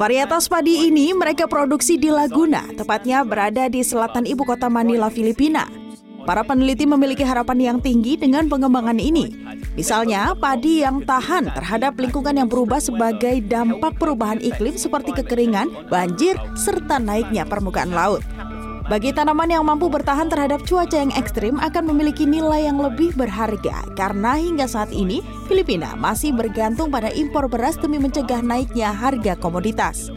Varietas padi ini mereka produksi di Laguna, tepatnya berada di selatan ibu kota Manila, Filipina. Para peneliti memiliki harapan yang tinggi dengan pengembangan ini. Misalnya, padi yang tahan terhadap lingkungan yang berubah sebagai dampak perubahan iklim seperti kekeringan, banjir, serta naiknya permukaan laut. Bagi tanaman yang mampu bertahan terhadap cuaca yang ekstrim akan memiliki nilai yang lebih berharga karena hingga saat ini Filipina masih bergantung pada impor beras demi mencegah naiknya harga komoditas.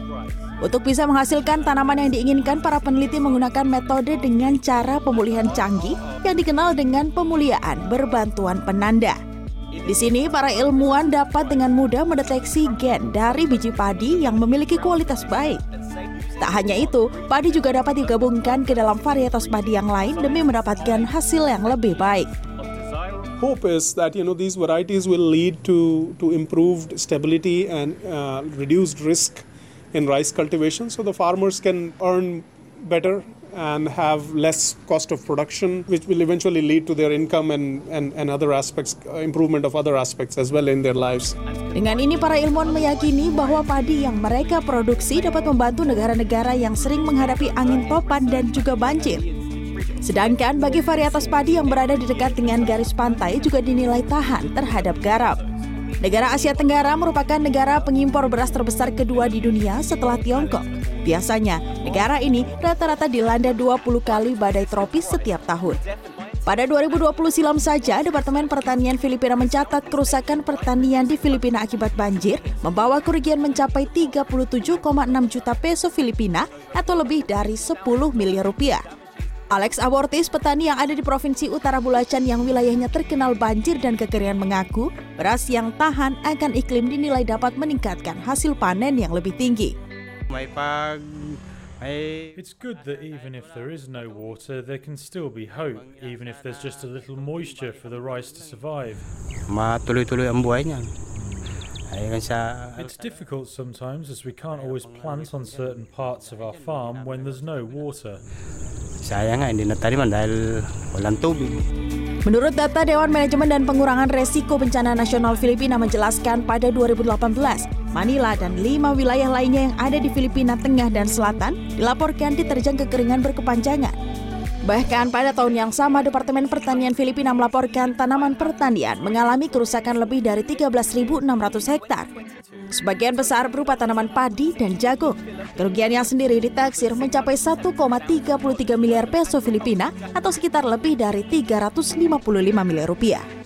Untuk bisa menghasilkan tanaman yang diinginkan, para peneliti menggunakan metode dengan cara pemulihan canggih yang dikenal dengan pemuliaan berbantuan penanda. Di sini, para ilmuwan dapat dengan mudah mendeteksi gen dari biji padi yang memiliki kualitas baik. Tak hanya itu, padi juga dapat digabungkan ke dalam varietas padi yang lain demi mendapatkan hasil yang lebih baik. Hope is that you know these varieties will lead to to improved stability and uh, reduced risk in rice cultivation so the farmers can earn better and have less cost of production which will eventually lead to their income and, and, and other aspects uh, improvement of other aspects as well in their lives Dengan ini para ilmuwan meyakini bahwa padi yang mereka produksi dapat membantu negara-negara yang sering menghadapi angin topan dan juga banjir. Sedangkan bagi varietas padi yang berada di dekat dengan garis pantai juga dinilai tahan terhadap garam. Negara Asia Tenggara merupakan negara pengimpor beras terbesar kedua di dunia setelah Tiongkok. Biasanya, negara ini rata-rata dilanda 20 kali badai tropis setiap tahun. Pada 2020 silam saja, Departemen Pertanian Filipina mencatat kerusakan pertanian di Filipina akibat banjir membawa kerugian mencapai 37,6 juta peso Filipina atau lebih dari 10 miliar rupiah. Alex Abortis, petani yang ada di Provinsi Utara Bulacan yang wilayahnya terkenal banjir dan kekeringan mengaku, beras yang tahan akan iklim dinilai dapat meningkatkan hasil panen yang lebih tinggi. It's good that even if there is no water, there can still be hope, even if there's just a little moisture for the rice to survive. Matuloy-tuloy ang buhay niyan. Ayun sa It's difficult sometimes as we can't always plant on certain parts of our farm when there's no water. Sayang nga hindi nataniman dahil walang tubig. Menurut data Dewan Manajemen dan Pengurangan Resiko Bencana Nasional Filipina menjelaskan pada 2018, Manila dan lima wilayah lainnya yang ada di Filipina Tengah dan Selatan dilaporkan diterjang kekeringan berkepanjangan. Bahkan pada tahun yang sama, Departemen Pertanian Filipina melaporkan tanaman pertanian mengalami kerusakan lebih dari 13.600 hektar. Sebagian besar berupa tanaman padi dan jagung. Kerugiannya sendiri ditaksir mencapai 1,33 miliar peso Filipina atau sekitar lebih dari 355 miliar rupiah.